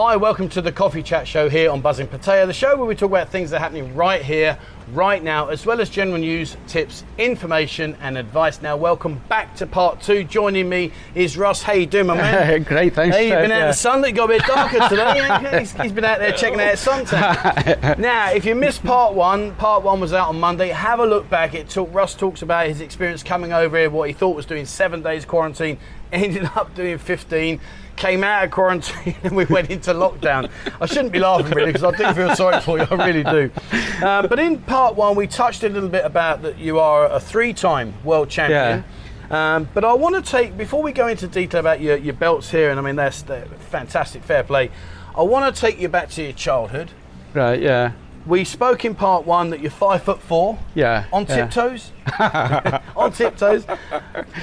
Hi, welcome to the Coffee Chat Show here on Buzzing Pattaya, the show where we talk about things that are happening right here, right now, as well as general news, tips, information, and advice. Now, welcome back to part two. Joining me is Russ. How you doing, my man? Great, thanks. Hey, you've been out in the sun. It got a bit darker today. He's, he's been out there checking out his suntan. now, if you missed part one, part one was out on Monday. Have a look back. It took Russ talks about his experience coming over here, what he thought was doing seven days quarantine, ended up doing 15. Came out of quarantine and we went into lockdown. I shouldn't be laughing really because I do feel sorry for you. I really do. Um, but in part one, we touched a little bit about that you are a three-time world champion. Um, but I want to take before we go into detail about your, your belts here, and I mean that's fantastic, fair play. I want to take you back to your childhood. Right, yeah. We spoke in part one that you're five foot four Yeah. on yeah. tiptoes, on tiptoes.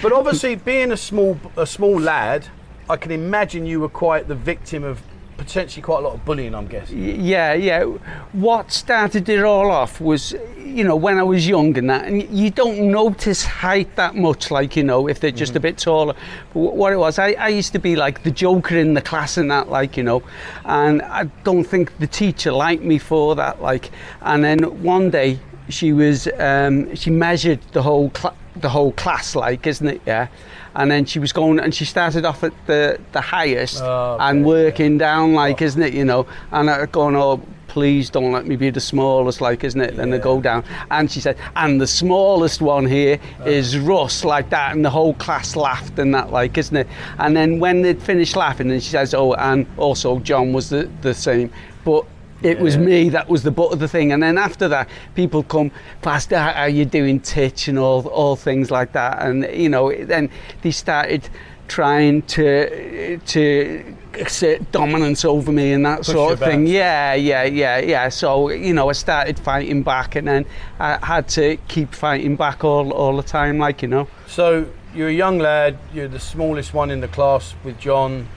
But obviously, being a small a small lad, I can imagine you were quite the victim of potentially quite a lot of bullying. I'm guessing. Yeah, yeah. What started it all off was, you know, when I was young and that, and you don't notice height that much, like, you know, if they're just a bit taller. But what it was, I, I used to be like the joker in the class and that, like, you know, and I don't think the teacher liked me for that, like, and then one day she was, um, she measured the whole cla the whole class, like, isn't it? Yeah. And then she was going, and she started off at the the highest Oh, and okay, working down, like, oh. isn't it? You know, and I going, oh, please don't let me be the smallest, like, isn't it? Then they go down. And she said, and the smallest one here oh. is Russ, like that. And the whole class laughed and that, like, isn't it? And then when they'd finished laughing, and she says, oh, and also John was the, the same. But it was me that was the butt of the thing. And then after that, people come, past how are you doing titch and all, all things like that. And, you know, then they started trying to, to exert dominance over me and that Push sort of thing. Yeah, yeah, yeah, yeah. So, you know, I started fighting back and then I had to keep fighting back all, all the time, like, you know. So you're a young lad. You're the smallest one in the class with John.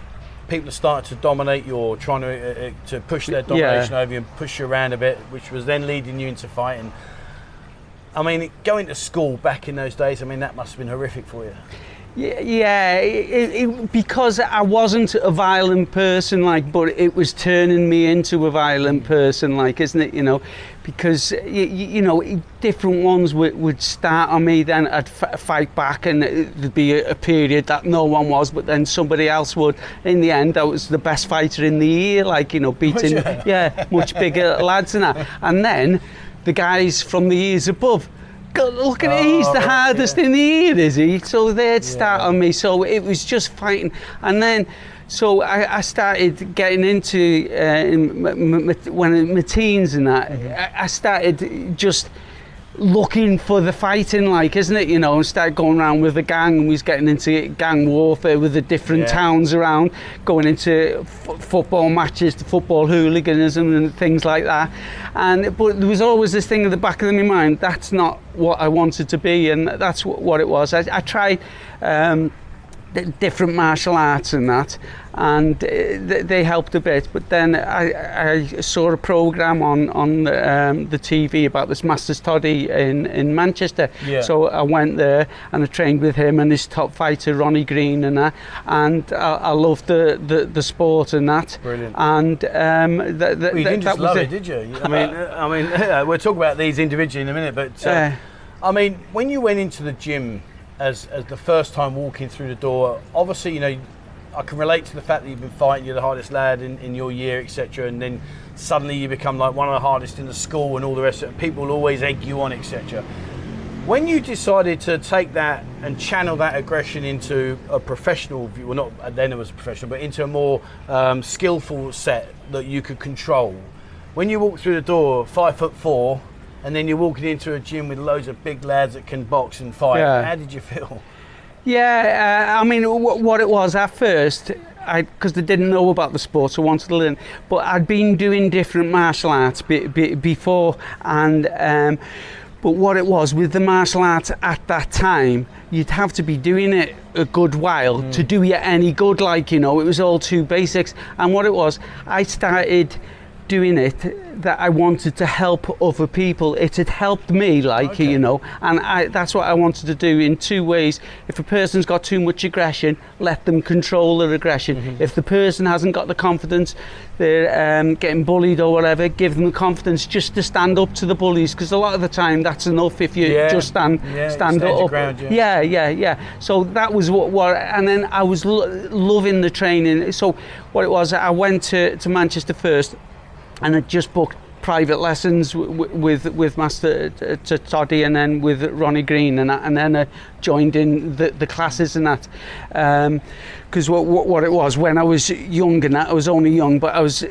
People starting to dominate. You're trying to uh, uh, to push their domination over you and push you around a bit, which was then leading you into fighting. I mean, going to school back in those days. I mean, that must have been horrific for you. Yeah, it, it, because I wasn't a violent person, like, but it was turning me into a violent person, like, isn't it? You know, because you, you know different ones would, would start on me, then I'd f- fight back, and there'd be a, a period that no one was, but then somebody else would. In the end, I was the best fighter in the year, like, you know, beating yeah much bigger lads and that, and then the guys from the years above. Look at it, he's Oh, the hardest yeah. in the year, is he? So they'd start Yeah. on me. So it was just fighting, and then so I, I started getting into uh, in m- m- m- when in my teens and that. I, I started just looking for the fighting, like, isn't it? You know, instead started going around with the gang, and was getting into gang warfare with the different Yeah. towns around, going into football matches, the football hooliganism and things like that. And but there was always this thing in the back of my mind. That's not what I wanted to be, and that's wh- what it was. I, I tried. Um, different martial arts and that and uh, th- they helped a bit but then I, I saw a program on on um, the TV about this Masters Toddy in, in Manchester Yeah. so I went there and I trained with him and his top fighter Ronnie Green and that and I, I loved the, the, the sport and that Brilliant. and um, th- th- Well, you didn't that just was love it. it, did you? I mean, I mean, we'll talk about these individually in a minute, but uh, Uh, I mean, when you went into the gym as as the first time walking through the door, obviously, you know, I can relate to the fact that you've been fighting, you're the hardest lad in, in your year, etc., and then suddenly you become like one of the hardest in the school and all the rest of it. People will always egg you on, etc. When you decided to take that and channel that aggression into a professional view, well, not then it was professional, but into a more um, skillful set that you could control, when you walk through the door, five foot four, and then you're walking into a gym with loads of big lads that can box and fight, Yeah. how did you feel? Yeah, uh, I mean, w- what it was at first, because they didn't know about the sport, so I wanted to learn. But I'd been doing different martial arts be, be, before, and um, but what it was with the martial arts at that time, you'd have to be doing it a good while to do you any good. Like you know, it was all too basics. And what it was, I started doing it that I wanted to help other people. It had helped me, like Okay. you know, and I, that's what I wanted to do in two ways. If a person's got too much aggression, let them control their aggression. Mm-hmm. If the person hasn't got the confidence, they're um, getting bullied or whatever, give them the confidence just to stand up to the bullies. Because a lot of the time, that's enough if you Yeah. just stand Yeah, stand up. ground, yeah. yeah, yeah, yeah. So that was what, what and then I was lo- loving the training. So what it was, I went to, to Manchester first, and I just booked private lessons with with Master uh, Toddy and then with Ronnie Green. And and then I joined in the, the classes and that. Because what, what what it was when I was young and that I was only young but I was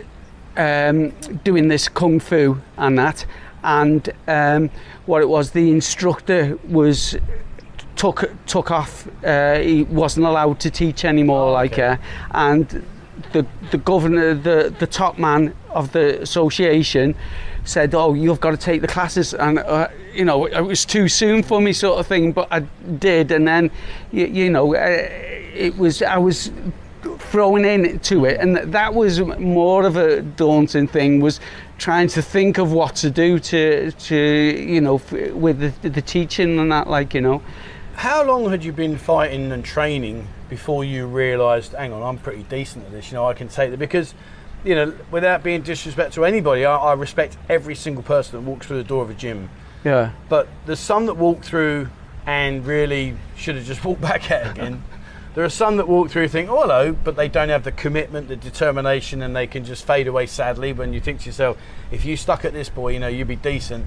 um, doing this kung fu and that. And um, what it was the instructor was took took off uh, he wasn't allowed to teach anymore Oh, like uh, and the the governor the the top man of the association said oh you've got to take the classes and uh, you know it was too soon for me sort of thing but I did and then you, you know uh, it was I was thrown into it and that was more of a daunting thing was trying to think of what to do to to you know with the, the teaching and that like you know. How long had you been fighting and training before you realised, hang on, I'm pretty decent at this, you know, I can take it? Because, you know, without being disrespectful to anybody, I, I respect every single person that walks through the door of a gym. yeah But there's some that walk through and really should have just walked back out again. there are some that walk through think, oh, hello, but they don't have the commitment, the determination, and they can just fade away sadly when you think to yourself, if you stuck at this boy, you know, you'd be decent.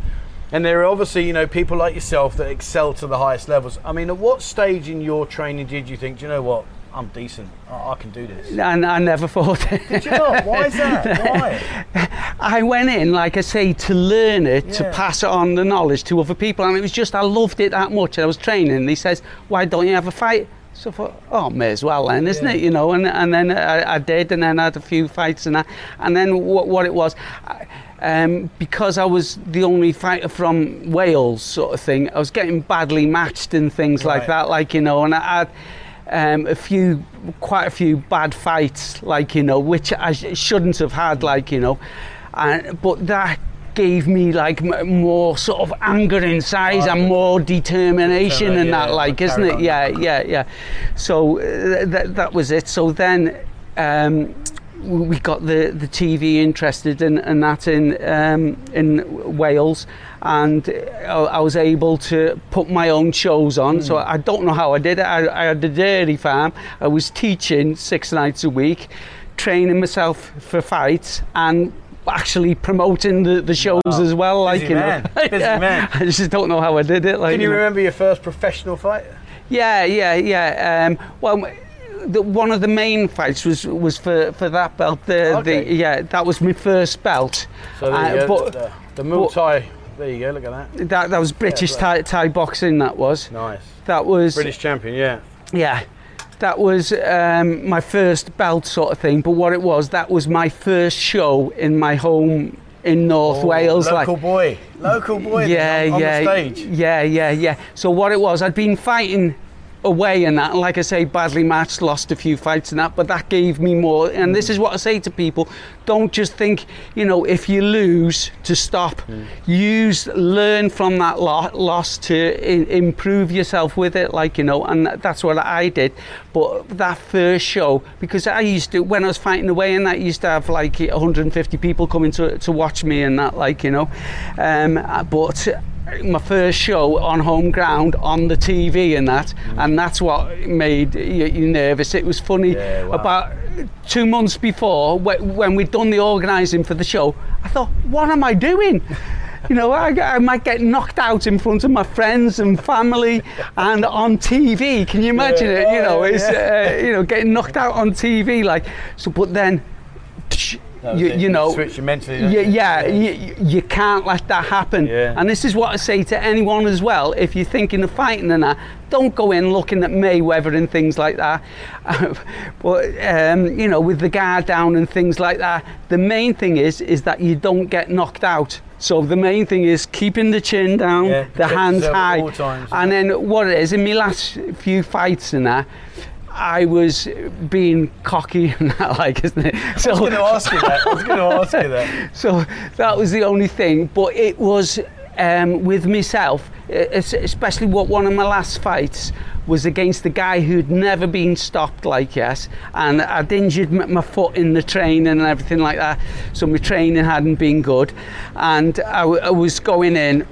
And there are obviously, you know, people like yourself that excel to the highest levels. I mean, at what stage in your training did you think, do you know what, I'm decent, I, I can do this? and I never thought Did you not? Why is that? Why? I went in, like I say, to learn it, to pass on the knowledge to other people, and it was just I loved it that much. I was training, and he says, "Why don't you have a fight?" So I thought, "Oh, may as well then, isn't Yeah. it?" You know, and and then I, I did, and then I had a few fights, and that, and then what, what it was. I, um, because I was the only fighter from Wales, sort of thing, I was getting badly matched and things like that, like you know, and I had um, a few, quite a few bad fights, like you know, which I sh- shouldn't have had, like you know, and but that gave me like m- more sort of anger inside Oh, and more determination and that, like, isn't it? on. Yeah, yeah, yeah. So uh, that that was it. So then. Um, we got the, the TV interested in, in that in um, in Wales, and I, I was able to put my own shows on. So I don't know how I did it. I, I had a dairy farm. I was teaching six nights a week, training myself for fights, and actually promoting the, the shows Wow. as well. Like Busy you man. know, Busy man. I just don't know how I did it. Like Can you know. remember your first professional fight? Yeah, yeah, yeah. Um, well, the, one of the main fights was was for, for that belt. The, Okay. the yeah, that was my first belt. So Uh, but- the, the Muay Thai. There you go. Look at that. That that was British right. Thai, Thai boxing. That was. Nice. That was British champion. Yeah. yeah. That was um, my first belt sort of thing. But what it was, that was my first show in my home in North Oh, Wales. Local like boy. Local boy. yeah, on, yeah, On the stage. yeah, yeah, yeah. So what it was, I'd been fighting away and that, and like I say, badly matched, lost a few fights and that, but that gave me more. And this is what I say to people: don't just think, you know, if you lose, to stop. Use, learn from that lo- loss to improve yourself with it, like you know, and that's what I did. But that first show, because I used to, when I was fighting away and that, used to have like 150 people coming to to watch me and that, like you know, um, but my first show on home ground on the TV and that, and that's what made you, you nervous. It was funny. Yeah, wow. About two months before, when we'd done the organising for the show, I thought, what am I doing? You know, I, I might get knocked out in front of my friends and family and on TV. Can you imagine Yeah. it? You know, Oh, it's yeah. uh, you know getting knocked out on TV like so. But then, you, you know, switch your mentally. yeah, you? yeah, you, you can't let that happen. Yeah. And this is what I say to anyone as well. If you're thinking of fighting and that, don't go in looking at Mayweather and things like that. but um, you know, with the guard down and things like that, the main thing is is that you don't get knocked out. So the main thing is keeping the chin down, Yeah, the hands high, times. and then what it is in my last few fights and that. I was being cocky and that, like, isn't it? So, I was going to ask you that. I was going to ask you that. so that was the only thing. But it was um, with myself, especially what one of my last fights was against a guy who'd never been stopped like yes and I'd injured my foot in the training and everything like that so my training hadn't been good and I was going in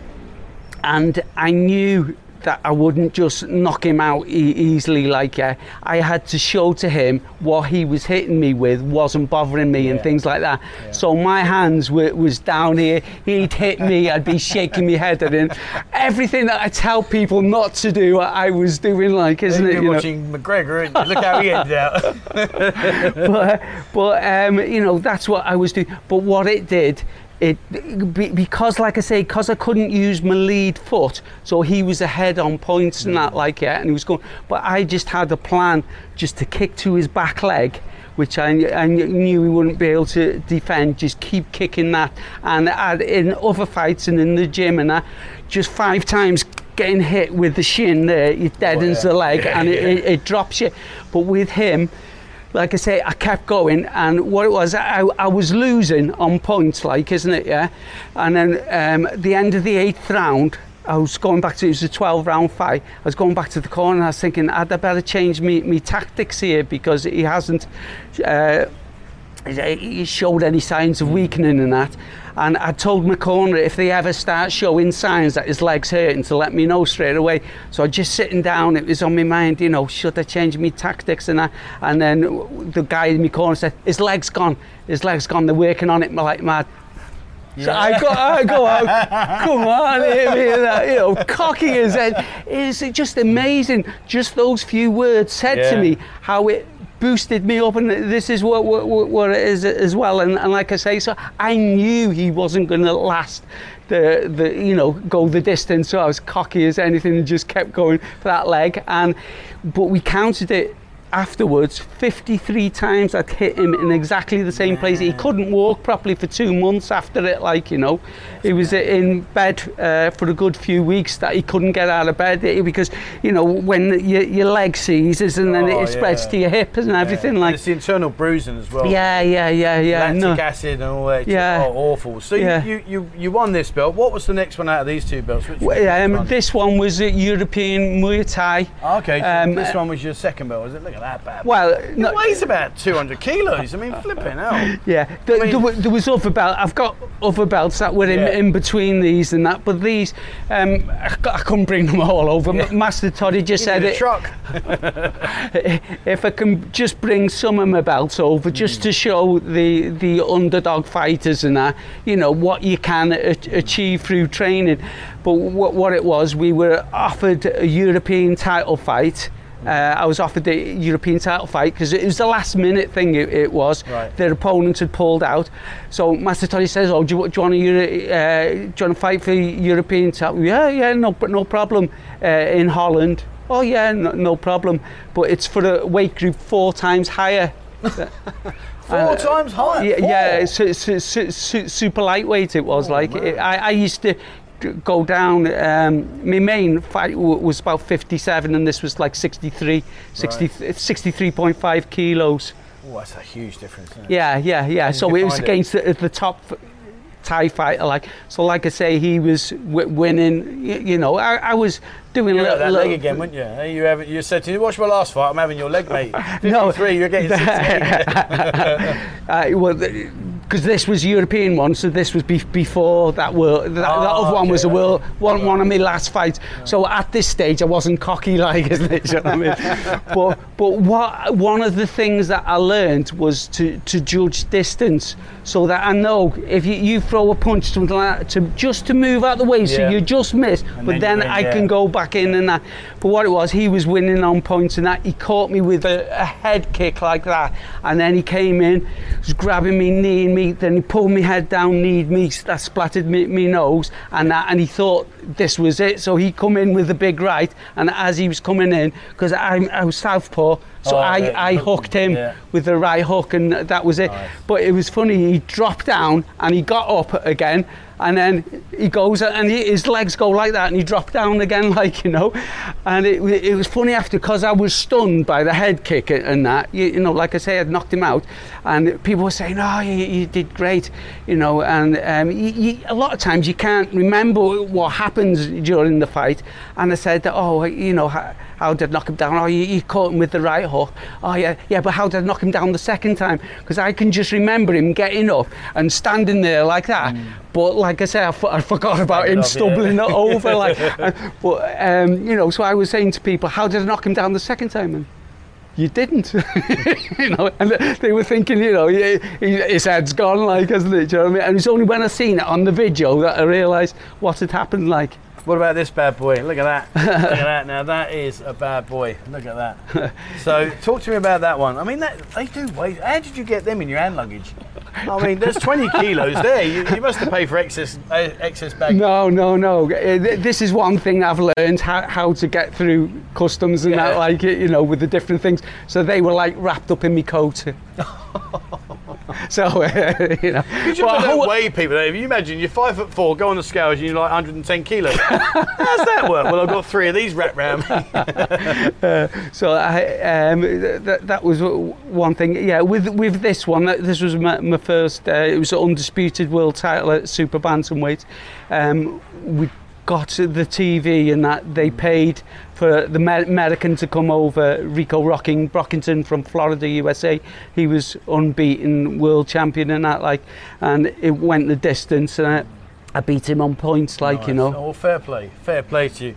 and I knew that I wouldn't just knock him out e- easily like uh, I had to show to him what he was hitting me with wasn't bothering me and things like that so my hands were was down here he'd hit me I'd be shaking my head at him everything that I tell people not to do I was doing like isn't You've it you know? watching McGregor, ain't you? Look how he ended out. but but um, you know that's what I was doing. But what it did, it because like I say, because I couldn't use my lead foot, so he was ahead on points and that mm. like yeah, and he was going. But I just had a plan just to kick to his back leg. Which I, I knew he wouldn't be able to defend, just keep kicking that. And in other fights and in the gym and that, just five times getting hit with the shin there, it oh, deadens yeah. the leg and it, it, it drops you. But with him, like I say, I kept going, and what it was, I, I was losing on points, like, isn't it? Yeah. And then um, the end of the eighth round, I was going back to it was a 12 round fight. I was going back to the corner and I was thinking, I'd better change me, me tactics here because he hasn't uh, he showed any signs of weakening and that. And I told my corner if they ever start showing signs that his legs hurting to let me know straight away. So I just sitting down, it was on my mind, you know, should I change my tactics and that? And then the guy in my corner said, his leg's gone, his leg's gone, they're working on it like mad. So I go, I go out, come on, hit me, that, you know, cocky as head. It's it just amazing. Just those few words said to me how it boosted me up, and this is what what, what- it is as well. And, and like I say, so I knew he wasn't going to last. The, the you know go the distance so I was cocky as anything and just kept going for that leg and but we counted it afterwards 53 times I'd hit him in exactly the same place he couldn't walk properly for two months after it like you know he was in bed uh, for a good few weeks that he couldn't get out of bed eh, because you know when your, your leg seizes and then Oh, it spreads yeah. to your hip and everything Yeah. like It's the internal bruising as well. yeah yeah yeah yeah Lactic no. acid and all that. Yeah. Oh, awful. So Yeah. you, you, you, won this belt. What was the next one out of these two belts? Which Well, um, this one was a European Muay Thai Okay, so um, this one was your second belt, is it? Look at that bad. well it no, weighs about 200 kilos. I mean, flipping hell. Yeah, there, I mean- there, wa- there was other belts. I've got other belts that were in, Yeah. in between these and that, but these um, I, I couldn't bring them all over. Yeah. Master Toddy just You said it, truck. if I can just bring some of my belts over, just to show the the underdog fighters and that, you know what you can a- achieve through training. But what, what it was, we were offered a European title fight. Uh, I was offered the European title fight because it was the last minute thing. It, it was Right. their opponents had pulled out. So Master Toddy says, "Oh, do you, do you want to uh, do you want to fight for European title?" Yeah, yeah, no, no problem. Uh, in Holland. Oh yeah, no, no problem. But it's for a weight group four times higher. Four times higher. Uh, Yeah, Four. yeah, su- su- su- su- super lightweight it was Oh, like. It, I, I used to go down, um, my main fight w- was about 57 and this was like 63, 60, 63.5 kilos. Oh, that's a huge difference. Yeah, yeah, yeah. So it was find it- against the, the top Thai fighter, like. So, like I say, he was w- winning. You, you know, I, I was doing You little. that leg again, wouldn't you? You, have, you said to me, watch my last fight, I'm having your leg, mate. 53, No. you're getting 68. Uh, well, because this was European one, so this was be- before that world. That, that Oh, other one was a world one, one of my last fights. So at this stage, I wasn't cocky like, isn't it? You know I mean? but but what one of the things that I learned was to to judge distance, so that I know if you, you throw a punch something like that, to just to move out the way, so you just miss, And but then then, win, I yeah. can go back in and that. But what it was, he was winning on points and that. He caught me with a, a head kick like that, and then he came in, was grabbing me, kneeing me. Then he pulled my head down, kneed me, that splattered me, me nose, and that. And he thought this was it, so he come in with the big right. And as he was coming in, because I, I was southpaw, so Oh, I, I hooked him yeah. with the right hook, and that was it. Nice. But it was funny. He dropped down and he got up again, and then he goes and he, his legs go like that and he dropped down again like you know. And it, it was funny after because I was stunned by the head kick and that you, you know like I say I'd knocked him out. And people were saying oh you, you did great you know. And um, you, a lot of times you can't remember what happens during the fight. And I said oh you know how, did I knock him down? Oh you, you caught him with the right hook. Oh yeah yeah but how did I knock him down the second time? Because I can just remember him getting up and standing there like that. Mm. but like I say I, I forgot about him stumbling yeah. over like but um, you know so I was saying to people how did I knock him down the second time and you didn't. You know and they were thinking you know his head's gone like hasn't it you know what I mean? And it's only when I seen it on the video that I realised what had happened like what about this bad boy? Look at that. Look at that. Now that is a bad boy. Look at that. So talk to me about that one. I mean, that, they do weigh. How did you get them in your hand luggage? I mean, there's 20 kilos there. You, you must have paid for excess uh, excess bag. No, no, no. Uh, this is one thing I've learned how, how to get through customs and yeah. that, like you know, with the different things. So they were like wrapped up in my coat. so uh, you know, you should well, whole, weigh people. If you imagine you're five foot four, go on the scales, and you're like 110 kilos. How's that work? Well, I've got three of these wrapped around uh, so I, um, th- that was one thing. Yeah, with with this one, this was my, my first. Uh, it was an undisputed world title at super bantamweight. Um, we got the TV and that they paid for the American to come over, Rico Rocking Brockington from Florida, USA. He was unbeaten world champion and that, like, and it went the distance. And I, I beat him on points, like nice. you know. Oh, fair play, fair play to you.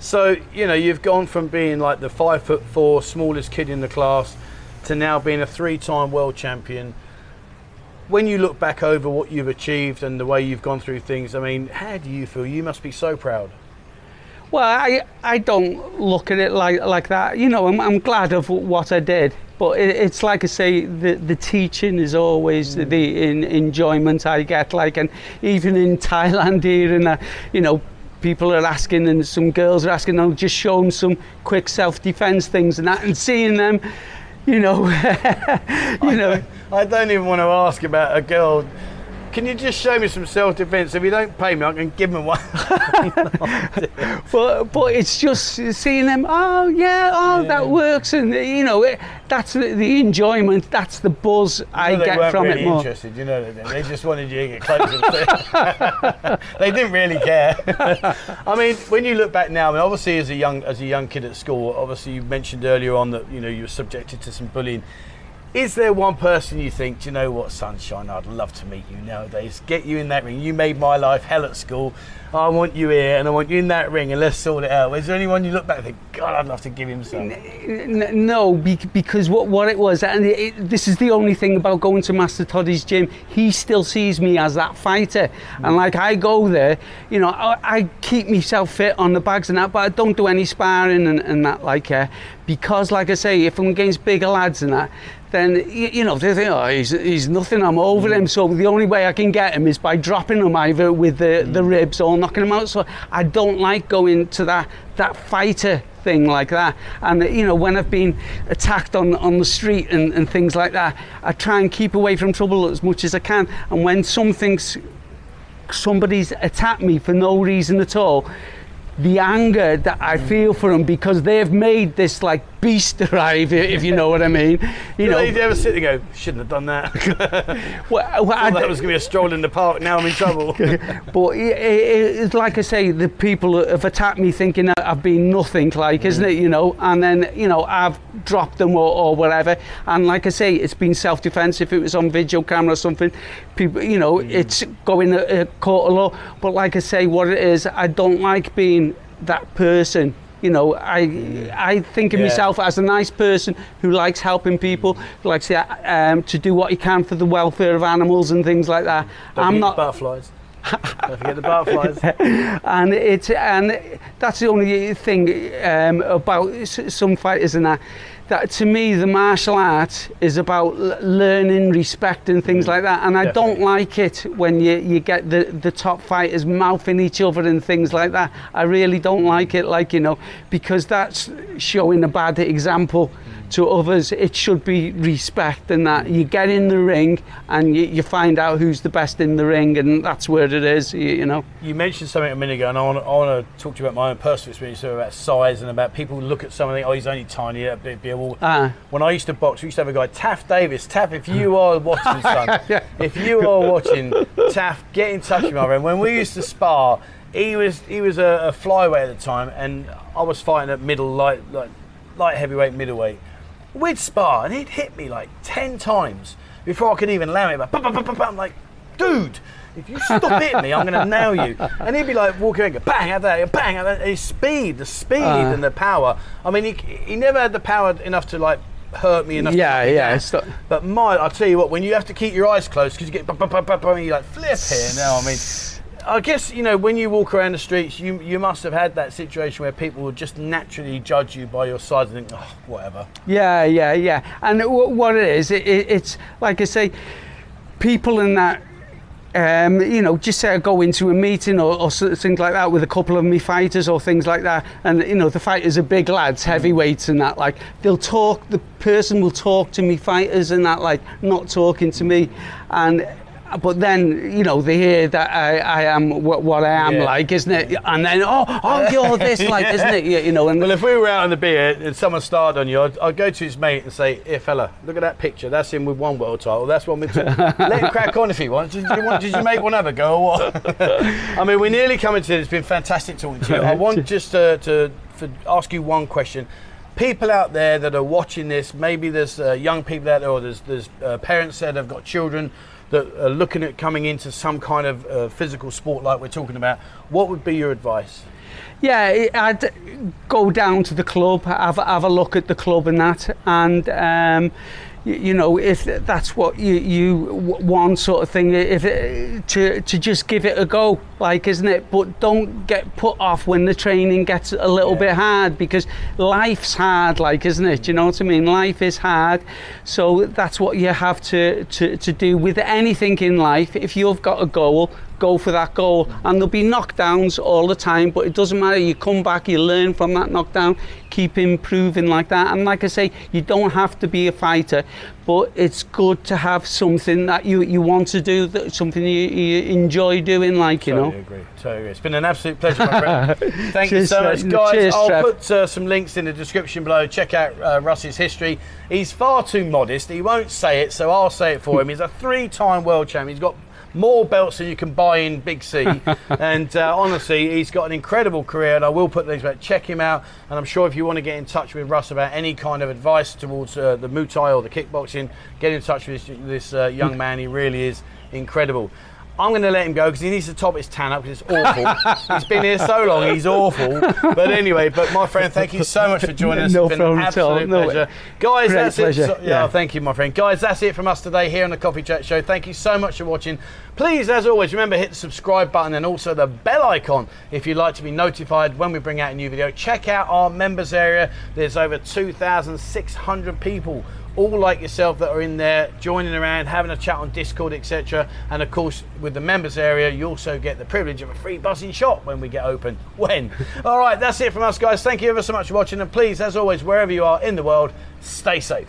So you know you've gone from being like the five foot four smallest kid in the class to now being a three-time world champion when you look back over what you've achieved and the way you've gone through things, I mean, how do you feel? You must be so proud. Well, I, I don't look at it like, like that. You know, I'm, I'm glad of what I did. But it, it's like I say, the, the teaching is always mm. the in, enjoyment I get. Like, and even in Thailand here, and uh, you know, people are asking, and some girls are asking, I'll just show them some quick self-defense things and that, and seeing them, you know, you know. I don't even want to ask about a girl. Can you just show me some self-defense? If you don't pay me, I can give them one. but but it's just seeing them. Oh yeah, oh yeah. that works, and you know it, that's the, the, enjoyment. That's the buzz you I get from really it more. Interested, you know, they just wanted you to get closer. they didn't really care. I mean, when you look back now, I mean, obviously as a young as a young kid at school, obviously you mentioned earlier on that you know you were subjected to some bullying is there one person you think, do you know what, Sunshine, I'd love to meet you nowadays? Get you in that ring. You made my life hell at school. I want you here and I want you in that ring and let's sort it out. Is there anyone you look back and think, God, I'd love to give him some? No, because what, what it was, and it, it, this is the only thing about going to Master Toddy's gym, he still sees me as that fighter. Mm. And like I go there, you know, I, I, keep myself fit on the bags and that, but I don't do any sparring and, and that like, uh, because like I say, if I'm against bigger lads and that, then you, know they think, oh, he's, he's nothing. I'm over mm. him. So the only way I can get him is by dropping him either with the, mm. the ribs or knocking them out. So I don't like going to that that fighter thing like that. And uh, you know, when I've been attacked on on the street and, and things like that, I try and keep away from trouble as much as I can. And when something's somebody's attacked me for no reason at all the anger that I feel for them because they've made this like beast arrive, if you know what I mean. You know, you ever sit and go, shouldn't have done that. well, well I that was going to be a stroll in the park. Now I'm in trouble. but it, it, it's like I say, the people have attacked me thinking that I've been nothing, like, mm. isn't it? You know, and then you know I've dropped them or, or whatever. And like I say, it's been self-defense. If it was on video camera or something, people, you know, mm. it's going a, a court of law. But like I say, what it is, I don't like being that person you know i i think of yeah. myself as a nice person who likes helping people who likes to, um, to do what he can for the welfare of animals and things like that. Don't i'm not butterflies. Don't forget the butterflies. And it's and that's the only thing um, about some fighters and that that to me the martial art is about learning respect and things mm. like that and I Definitely. don't like it when you, you get the, the top fighters mouthing each other and things like that. I really don't like it like you know because that's showing a bad example to others. It should be respect and that you get in the ring and you, you find out who's the best in the ring, and that's where it is. You, you know. You mentioned something a minute ago, and I want, I want to talk to you about my own personal experience so about size and about people look at something. Oh, he's only tiny. A bit, bit, well, Ah. when I used to box, we used to have a guy, Taff Davis. Taff, if you are watching, son, Yeah. if you are watching, Taff, get in touch with my friend. When we used to spar, he was he was a, a flyweight at the time, and I was fighting at middle light, like light heavyweight, middleweight. We'd spar, and he'd hit me like ten times before I could even land it. But bam, bam, bam, bam, bam, I'm like, dude. If you stop hitting me, I'm going to nail you. And he'd be like walking around, go, bang, have that, bang, have that. His speed, the speed Uh. and the power. I mean, he, he never had the power enough to like hurt me enough. Yeah, yeah, not- But my, I'll tell you what, when you have to keep your eyes closed because you get, bum, bum, bum, and you like flip here now. I mean, I guess you know when you walk around the streets, you you must have had that situation where people would just naturally judge you by your size and think, oh, whatever. Yeah, yeah, yeah. And w- what it is, it, it, it's like I say, people in that. Um, you know, just say I go into a meeting or, or things like that with a couple of me fighters or things like that, and you know the fighters are big lads, heavyweights and that. Like they'll talk, the person will talk to me fighters and that, like not talking to me, and but then you know they hear that I, I am what, what I am Yeah. like, isn't it? And then oh, oh, you're this like, isn't it? You, you know, and Well, if we were out on the beer and someone started on you, I'd, I'd go to his mate and say, "Here, fella, look at that picture. That's him with one world title. That's one with two. Let him crack on if he wants. Did you, want, did you make one other go or what?" I mean, we're nearly coming to it. It's been fantastic talking to you. I want just to, to for, ask you one question. People out there that are watching this, maybe there's uh, young people out there, or there's there's uh, parents that have got children that are looking at coming into some kind of uh, physical sport like we're talking about. What would be your advice? Yeah, I'd go down to the club, have, have a look at the club and that, and um, you, you know if that's what you you want, sort of thing. If it, to to just give it a go, like isn't it? But don't get put off when the training gets a little Yeah. bit hard because life's hard, like isn't it? Do You know what I mean? Life is hard, so that's what you have to to, to do with anything in life. If you've got a goal go for that goal. And there'll be knockdowns all the time, but it doesn't matter. You come back, you learn from that knockdown, keep improving like that. And like I say, you don't have to be a fighter, but it's good to have something that you, you want to do, that something you, you enjoy doing, like, you totally know. agree. Totally agree. It's been an absolute pleasure, my friend. Thank you so much, guys. Cheers, I'll Trev. put uh, some links in the description below. Check out uh, Russ's history. He's far too modest. He won't say it, so I'll say it for him. He's a three-time world champion. He's got more belts than you can buy in Big C. and uh, honestly, he's got an incredible career, and I will put these back. Check him out. And I'm sure if you want to get in touch with Russ about any kind of advice towards uh, the Muay Thai or the kickboxing, get in touch with this, this uh, young man. He really is incredible. I'm going to let him go because he needs to top his tan up because it's awful. he's been here so long, he's awful. But anyway, but my friend, thank you so much for joining us. No it's been an problem at absolute No, pleasure. Guys, great that's pleasure. it. So- yeah, Yeah. thank you, my friend. Guys, that's it from us today here on the Coffee Chat Show. Thank you so much for watching. Please, as always, remember hit the subscribe button and also the bell icon if you'd like to be notified when we bring out a new video. Check out our members area. There's over 2,600 people all like yourself that are in there joining around, having a chat on Discord, etc. And of course, with the members area, you also get the privilege of a free buzzing shop when we get open. When? all right, that's it from us, guys. Thank you ever so much for watching, and please, as always, wherever you are in the world, stay safe.